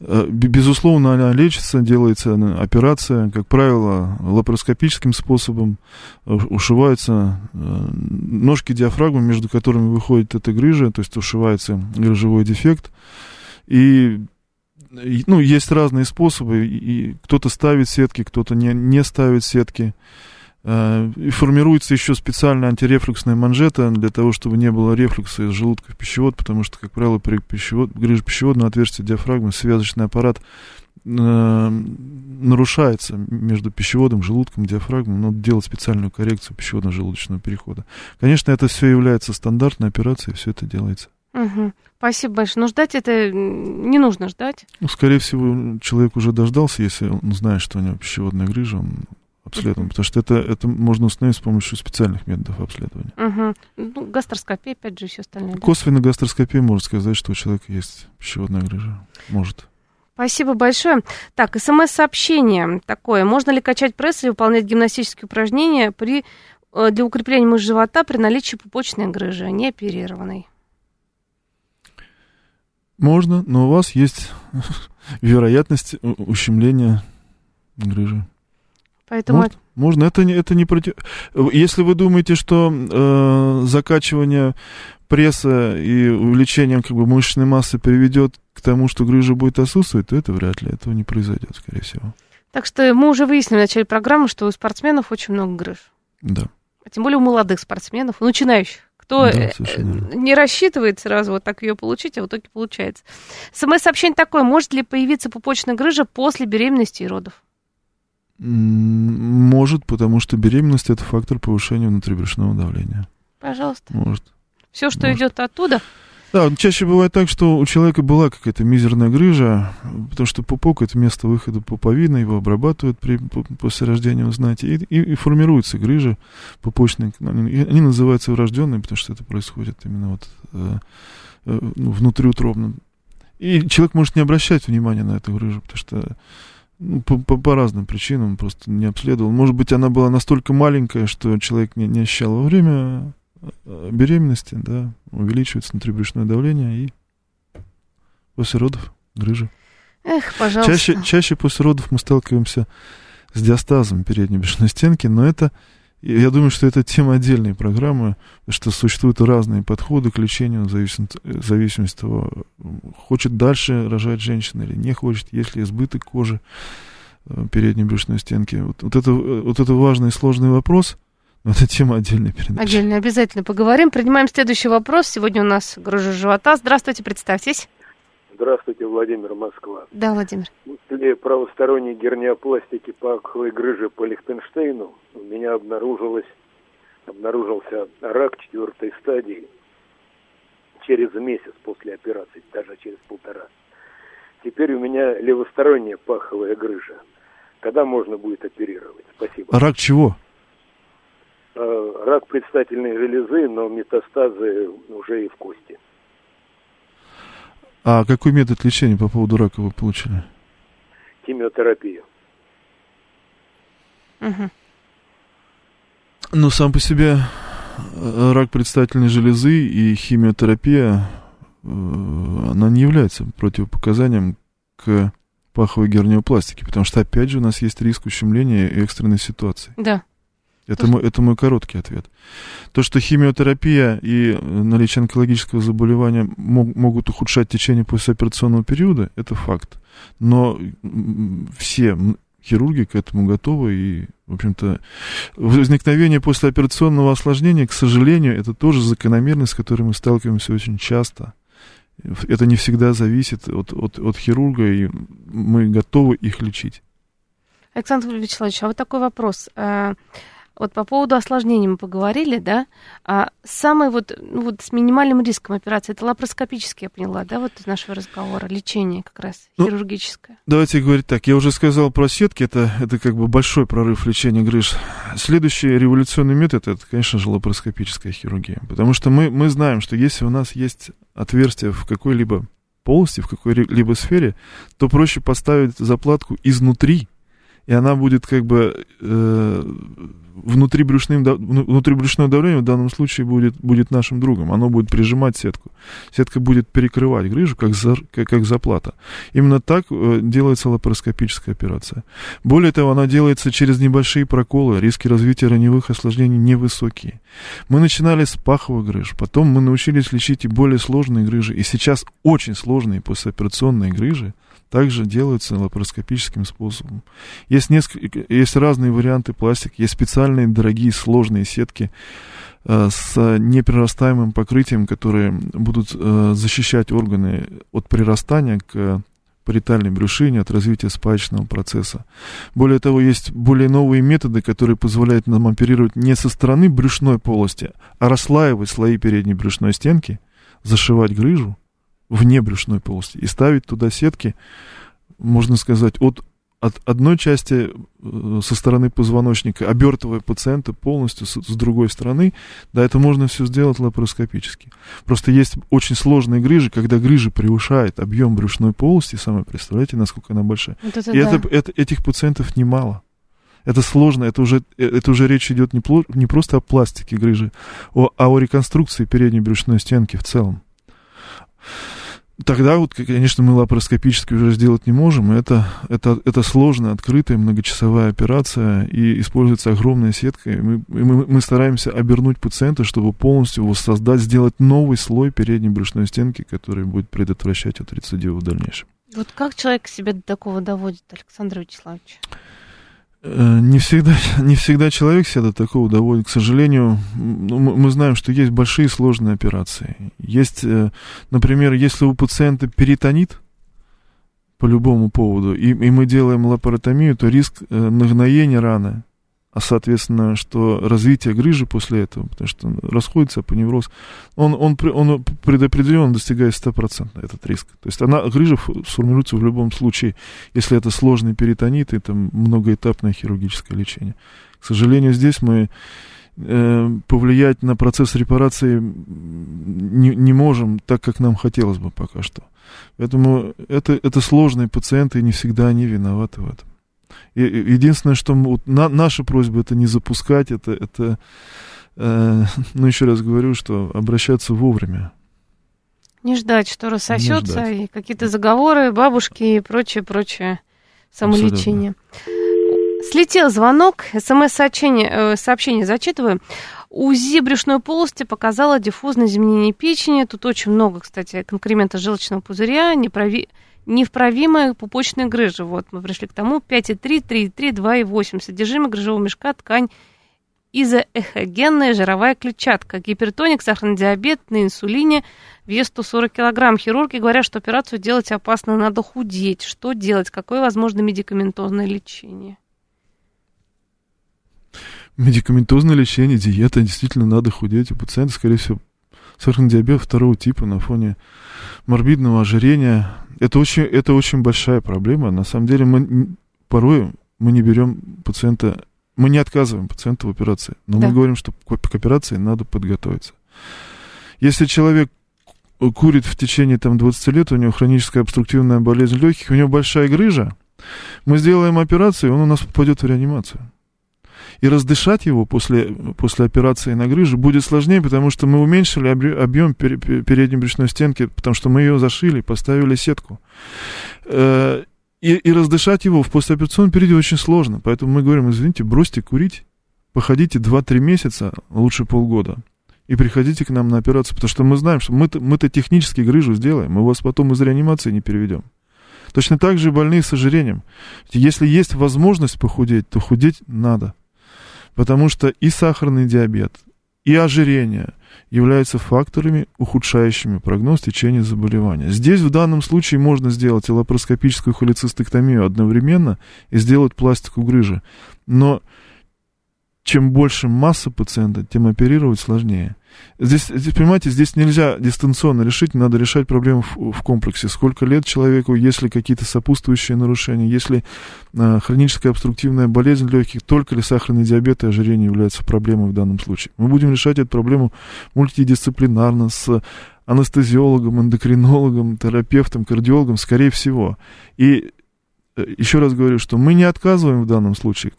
Э, безусловно, она лечится, делается операция, как правило, лапароскопическим способом, э, ушиваются э, ножки диафрагмы, между которыми выходит эта грыжа, то есть ушивается грыжевой дефект. И ну, есть разные способы, и кто-то ставит сетки, кто-то не, не ставит сетки. Э, и формируется еще специальная антирефлюксная манжета для того, чтобы не было рефлюкса из желудка в пищевод, потому что, как правило, при пищевод, грыже пищеводного отверстия диафрагмы связочный аппарат э, нарушается между пищеводом, желудком, диафрагмой, но делать специальную коррекцию пищеводно-желудочного перехода. Конечно, это все является стандартной операцией, все это делается.
Угу. Спасибо большое. Но ждать это не нужно ждать.
Ну, скорее всего, человек уже дождался, если он знает, что у него пищеводная грыжа, он обследован, потому что это, это можно установить с помощью специальных методов обследования.
Угу. Ну, гастроскопия, опять же, все остальное. Да?
Косвенно гастроскопия может сказать, что у человека есть пищеводная грыжа. Может.
Спасибо большое. Так, смс-сообщение такое. Можно ли качать пресс или выполнять гимнастические упражнения при, э, для укрепления мышц живота при наличии пупочной грыжи, не оперированной?
Можно, но у вас есть вероятность ущемления грыжи.
Поэтому...
Может, можно, это это не против... Если вы думаете, что э, закачивание пресса и увеличение как бы, мышечной массы приведет к тому, что грыжа будет отсутствовать, то это вряд ли, этого не произойдет, скорее всего.
Так что мы уже выяснили в начале программы, что у спортсменов очень много грыж.
Да.
А тем более у молодых спортсменов, у начинающих. Кто да, э, не рассчитывает сразу вот так ее получить, а в итоге получается. СМС-сообщение такое. Может ли появиться пупочная грыжа после беременности и родов?
Может, потому что беременность это фактор повышения внутрибрюшного давления.
Пожалуйста.
Может.
Все, что Может. идет оттуда.
Да, чаще бывает так, что у человека была какая-то мизерная грыжа, потому что пупок это место выхода пуповины, его обрабатывают при, после рождения, вы знаете, и, и, и формируются грыжи пупочные. Они, они называются врожденные, потому что это происходит именно вот э, э, ну, внутриутробно. И человек может не обращать внимания на эту грыжу, потому что ну, по, по, по разным причинам просто не обследовал. Может быть, она была настолько маленькая, что человек не, не ощущал во время э, беременности, да, увеличивается внутрибрюшное давление и после родов грыжа.
Эх, пожалуйста.
Чаще, чаще после родов мы сталкиваемся с диастазом передней брюшной стенки, но это я думаю, что это тема отдельной программы, что существуют разные подходы к лечению, в зависимости, в зависимости от того, хочет дальше рожать женщина или не хочет, есть ли избыток кожи э, передней брюшной стенки. Вот, вот, это, вот это важный и сложный вопрос, это тема отдельной передачи.
Отдельно, обязательно поговорим. Принимаем следующий вопрос. Сегодня у нас грыжа живота. Здравствуйте, представьтесь.
Здравствуйте, Владимир Москва.
Да, Владимир.
После правосторонней герниопластики паховой грыжи по Лихтенштейну у меня обнаружилось, обнаружился рак четвертой стадии через месяц после операции, даже через полтора. Теперь у меня левосторонняя паховая грыжа. Когда можно будет оперировать? Спасибо.
Рак чего?
Э, рак предстательной железы, но метастазы уже и в кости.
А какой метод лечения по поводу рака вы получили?
Химиотерапию.
Угу.
Ну, сам по себе э, рак предстательной железы и химиотерапия, э, она не является противопоказанием к паховой герниопластике, потому что, опять же, у нас есть риск ущемления и экстренной ситуации.
Да.
Это, мой, это мой короткий ответ. То, что химиотерапия и э, наличие онкологического заболевания мог, могут ухудшать течение послеоперационного периода, это факт. Но все хирурги к этому готовы, и, в общем-то, возникновение послеоперационного осложнения, к сожалению, это тоже закономерность, с которой мы сталкиваемся очень часто. Это не всегда зависит от, от, от хирурга, и мы готовы их лечить.
Александр Вячеславович, а вот такой вопрос. Вот по поводу осложнений мы поговорили, да? А самый вот, ну, вот с минимальным риском операции, это лапароскопические, я поняла, да, вот из нашего разговора, лечение как раз, ну, хирургическое.
Давайте говорить так, я уже сказал про сетки, это, это как бы большой прорыв лечения грыж. Следующий революционный метод, это, конечно же, лапароскопическая хирургия, потому что мы, мы знаем, что если у нас есть отверстие в какой-либо полости, в какой-либо сфере, то проще поставить заплатку изнутри, и она будет как бы э, внутрибрюшным, внутрибрюшное давление в данном случае будет, будет нашим другом. Оно будет прижимать сетку. Сетка будет перекрывать грыжу, как, за, как, как заплата. Именно так э, делается лапароскопическая операция. Более того, она делается через небольшие проколы. Риски развития раневых осложнений невысокие. Мы начинали с паховых грыж, потом мы научились лечить и более сложные грыжи. И сейчас очень сложные послеоперационные грыжи также делаются лапароскопическим способом. Есть, несколько, есть разные варианты пластик, есть специальные дорогие сложные сетки э, с неприрастаемым покрытием, которые будут э, защищать органы от прирастания к паритальной брюшине, от развития спаечного процесса. Более того, есть более новые методы, которые позволяют нам оперировать не со стороны брюшной полости, а расслаивать слои передней брюшной стенки, зашивать грыжу, вне брюшной полости и ставить туда сетки, можно сказать, от, от одной части э, со стороны позвоночника, обертывая пациента полностью с, с другой стороны, да, это можно все сделать лапароскопически. Просто есть очень сложные грыжи, когда грыжа превышает объем брюшной полости, сами представляете, насколько она большая. Вот это и да. это, это, этих пациентов немало. Это сложно, это уже, э, это уже речь идет не, пло, не просто о пластике грыжи, о, а о реконструкции передней брюшной стенки в целом. Тогда вот, конечно, мы лапароскопически уже сделать не можем. Это, это, это сложная, открытая, многочасовая операция, и используется огромная сетка. И мы, и мы, мы стараемся обернуть пациента, чтобы полностью воссоздать, сделать новый слой передней брюшной стенки, который будет предотвращать от рецидива в дальнейшем.
Вот как человек себя до такого доводит, Александр Вячеславович?
Э, не всегда, не всегда человек себя до такого доводит. К сожалению, ну, мы знаем, что есть большие сложные операции. Есть, э, например, если у пациента перитонит по любому поводу, и, и мы делаем лапаротомию, то риск э, нагноения раны а соответственно, что развитие грыжи после этого, потому что расходится по невроз, он, он, он предопределен, достигает 100% этот риск. То есть она, грыжа сформируется в любом случае, если это сложный перитонит, это многоэтапное хирургическое лечение. К сожалению, здесь мы э, повлиять на процесс репарации не, не можем так, как нам хотелось бы пока что. Поэтому это, это сложные пациенты, и не всегда они виноваты в этом. Единственное, что вот, на, наша просьба это не запускать, это, это э, ну еще раз говорю, что обращаться вовремя.
Не ждать, что рассосется, и какие-то заговоры, бабушки и прочее, прочее самолечение. Абсолютно. Слетел звонок, смс-сообщение э, сообщение зачитываю. УЗИ брюшной полости показало диффузное изменение печени. Тут очень много, кстати, конкремента желчного пузыря, непрови невправимая пупочная грыжа. Вот мы пришли к тому. 5,3, 3,3, 2,8. Содержимое грыжевого мешка, ткань изоэхогенная жировая клетчатка, гипертоник, сахарный диабет, на инсулине, вес 140 килограмм. Хирурги говорят, что операцию делать опасно, надо худеть. Что делать? Какое возможно медикаментозное лечение?
Медикаментозное лечение, диета, действительно надо худеть. У пациента, скорее всего, сахарный диабет второго типа на фоне морбидного ожирения. Это очень, это очень большая проблема. На самом деле мы порой мы не берем пациента, мы не отказываем пациенту в операции, но да. мы говорим, что к операции надо подготовиться. Если человек курит в течение там, 20 лет, у него хроническая обструктивная болезнь легких, у него большая грыжа, мы сделаем операцию, и он у нас попадет в реанимацию и раздышать его после, после операции на грыжу будет сложнее, потому что мы уменьшили объем передней брюшной стенки, потому что мы ее зашили, поставили сетку. Э, и, и раздышать его в послеоперационном периоде очень сложно. Поэтому мы говорим, извините, бросьте курить, походите 2-3 месяца, лучше полгода, и приходите к нам на операцию, потому что мы знаем, что мы-то, мы-то технически грыжу сделаем, мы вас потом из реанимации не переведем. Точно так же и больные с ожирением. Если есть возможность похудеть, то худеть надо. Потому что и сахарный диабет, и ожирение являются факторами, ухудшающими прогноз течения заболевания. Здесь в данном случае можно сделать лапароскопическую холецистектомию одновременно и сделать пластику грыжи. Но чем больше масса пациента, тем оперировать сложнее. Здесь, здесь, понимаете, здесь нельзя дистанционно решить, надо решать проблему в, в комплексе. Сколько лет человеку, если какие-то сопутствующие нарушения, если э, хроническая обструктивная болезнь легких, только ли сахарный диабет и ожирение являются проблемой в данном случае. Мы будем решать эту проблему мультидисциплинарно, с анестезиологом, эндокринологом, терапевтом, кардиологом, скорее всего. И еще раз говорю, что мы не отказываем в данном случае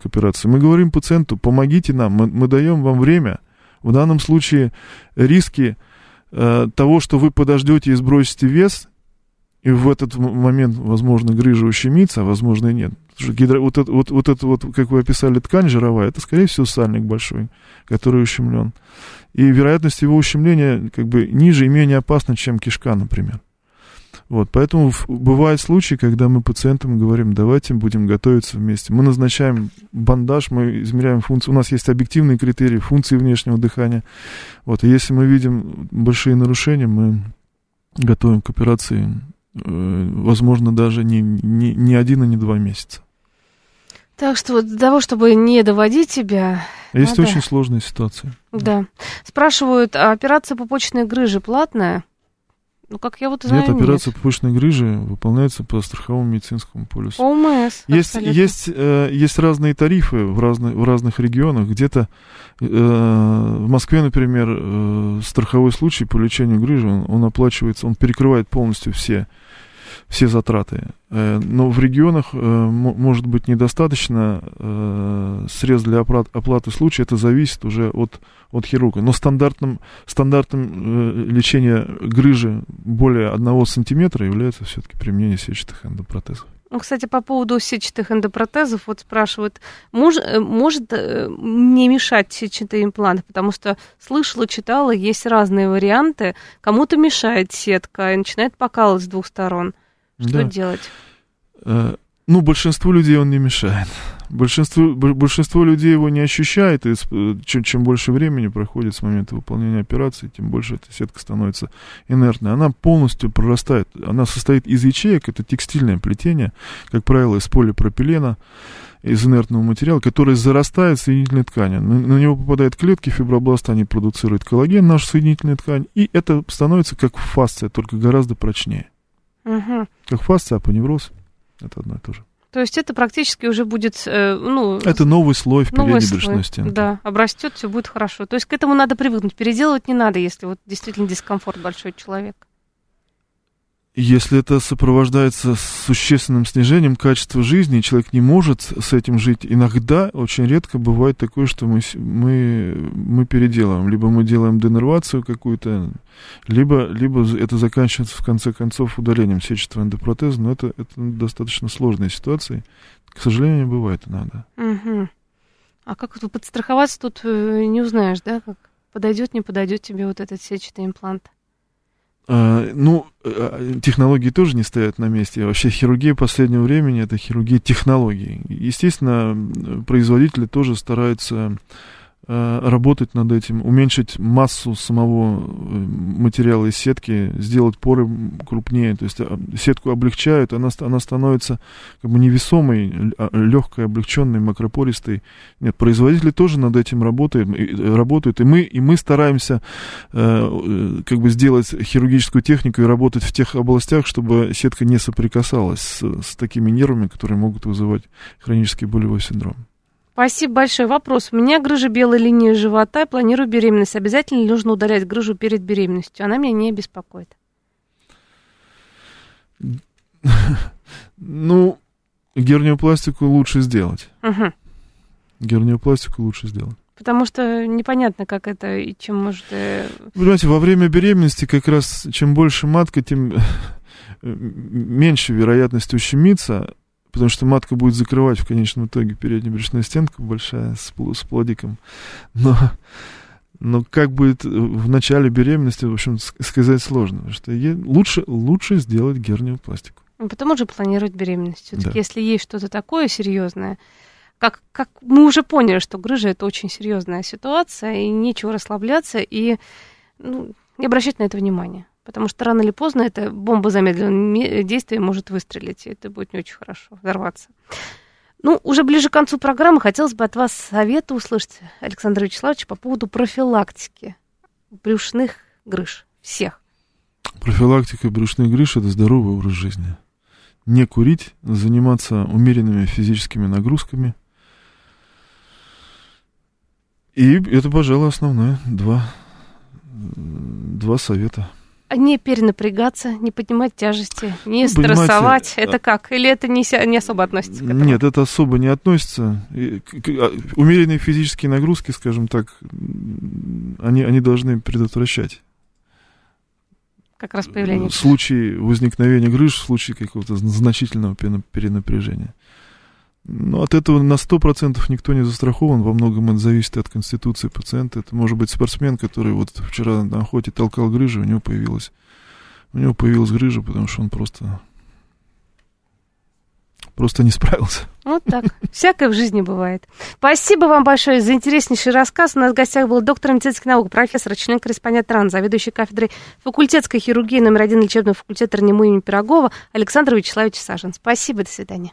к операции. Мы говорим пациенту, помогите нам, мы, мы даем вам время. В данном случае риски э, того, что вы подождете и сбросите вес, и в этот момент, возможно, грыжа ущемится, а возможно и нет. Гидро... Вот, это, вот, вот это вот, как вы описали, ткань жировая, это, скорее всего, сальник большой, который ущемлен. И вероятность его ущемления как бы ниже и менее опасна, чем кишка, например. Вот, поэтому бывают случаи, когда мы пациентам говорим, давайте будем готовиться вместе. Мы назначаем бандаж, мы измеряем функции. У нас есть объективные критерии функции внешнего дыхания. Вот, и если мы видим большие нарушения, мы готовим к операции, э, возможно, даже не, не, не один и не два месяца.
Так что вот для того, чтобы не доводить тебя...
Есть надо... очень сложная ситуация.
Да. Спрашивают, а операция пупочной грыжи платная? Ну, как я вот знаю,
нет. операция нет. пупочной грыжи выполняется по страховому медицинскому полюсу.
ОМС,
есть, есть, э, есть разные тарифы в, разных в разных регионах. Где-то э, в Москве, например, э, страховой случай по лечению грыжи, он, он оплачивается, он перекрывает полностью все все затраты. Э, но в регионах э, может быть недостаточно э, средств для оплаты случая, это зависит уже от, от хирурга. Но стандартным, стандартным лечения грыжи более одного сантиметра является все-таки применение сетчатых эндопротезов.
Ну, кстати, по поводу сетчатых эндопротезов, вот спрашивают, мож, может не мешать сетчатый имплант, потому что слышала, читала, есть разные варианты. Кому-то мешает сетка и начинает покалывать с двух сторон. Что да. делать?
Э, ну, большинству людей он не мешает. Большинство, большинство людей его не ощущает, и э, чем, чем больше времени проходит с момента выполнения операции, тем больше эта сетка становится инертной. Она полностью прорастает. Она состоит из ячеек, это текстильное плетение, как правило, из полипропилена, из инертного материала, который зарастает в соединительной ткани. На, на него попадают клетки фибробласта, они продуцируют коллаген, нашу соединительную ткань, и это становится как фасция, только гораздо прочнее. Угу. Как фасция, апоневроз. Это одно и то же.
То есть это практически уже будет, э, ну...
Это новый слой в передней брюшной стенке.
Да, обрастет, все будет хорошо. То есть к этому надо привыкнуть. Переделывать не надо, если вот действительно дискомфорт большой человек.
Если это сопровождается существенным снижением качества жизни, человек не может с этим жить, иногда, очень редко бывает такое, что мы, мы, мы переделываем. Либо мы делаем денервацию какую-то, либо, либо это заканчивается, в конце концов, удалением сетчатого эндопротеза, но это, это достаточно сложная ситуация. К сожалению, бывает иногда.
Угу. А как подстраховаться тут э, не узнаешь, да? Как подойдет, не подойдет тебе вот этот сетчатый имплант?
А, ну, а, технологии тоже не стоят на месте. Вообще хирургия последнего времени это хирургия технологий. Естественно, производители тоже стараются Э, работать над этим, уменьшить массу самого э, материала из сетки, сделать поры крупнее, то есть э, сетку облегчают, она, она становится как бы невесомой, а, легкой, облегченной, макропористой. Нет, производители тоже над этим работают, работают и мы, и мы стараемся э, как бы сделать хирургическую технику и работать в тех областях, чтобы сетка не соприкасалась с, с такими нервами, которые могут вызывать хронический болевой синдром.
Спасибо большое. Вопрос. У меня грыжа белой линии живота, планирую беременность. Обязательно ли нужно удалять грыжу перед беременностью? Она меня не беспокоит.
Ну, герниопластику лучше сделать. Угу. Герниопластику лучше сделать.
Потому что непонятно, как это и чем может... Э,
Понимаете, во время беременности как раз чем больше матка, тем меньше вероятность ущемиться, потому что матка будет закрывать в конечном итоге переднюю брюшную стенку большая с, с плодиком. Но, но как будет в начале беременности, в общем, сказать сложно. Потому что лучше, лучше сделать герниопластику.
Ну, потом уже планировать беременность. Все-таки, да. если есть что-то такое серьезное, как, как мы уже поняли, что грыжа это очень серьезная ситуация, и нечего расслабляться, и ну, не обращать на это внимания. Потому что рано или поздно эта бомба замедленного действия может выстрелить, и это будет не очень хорошо, взорваться. Ну, уже ближе к концу программы хотелось бы от вас совета услышать, Александр Вячеславович, по поводу профилактики брюшных грыж всех.
Профилактика брюшных грыж – это здоровый образ жизни. Не курить, заниматься умеренными физическими нагрузками. И это, пожалуй, основное. Два, два совета –
не перенапрягаться, не поднимать тяжести, не ну, стрессовать. Это как? Или это не, не особо относится к этому?
Нет, это особо не относится. А, умеренные физические нагрузки, скажем так, они, они должны предотвращать.
Как раз появление.
В случае возникновения грыж, в случае какого-то значительного перенапряжения. Но от этого на 100% никто не застрахован. Во многом это зависит от конституции пациента. Это может быть спортсмен, который вот вчера на охоте толкал грыжи, у него появилась, у него появилась грыжа, потому что он просто просто не справился.
Вот так. Всякое в жизни бывает. Спасибо вам большое за интереснейший рассказ. У нас в гостях был доктор медицинских наук, профессор, член-корреспондент РАН, заведующий кафедрой факультетской хирургии номер один лечебного факультета РНИМУ имени Пирогова Александр Вячеславович Сажин. Спасибо, до свидания.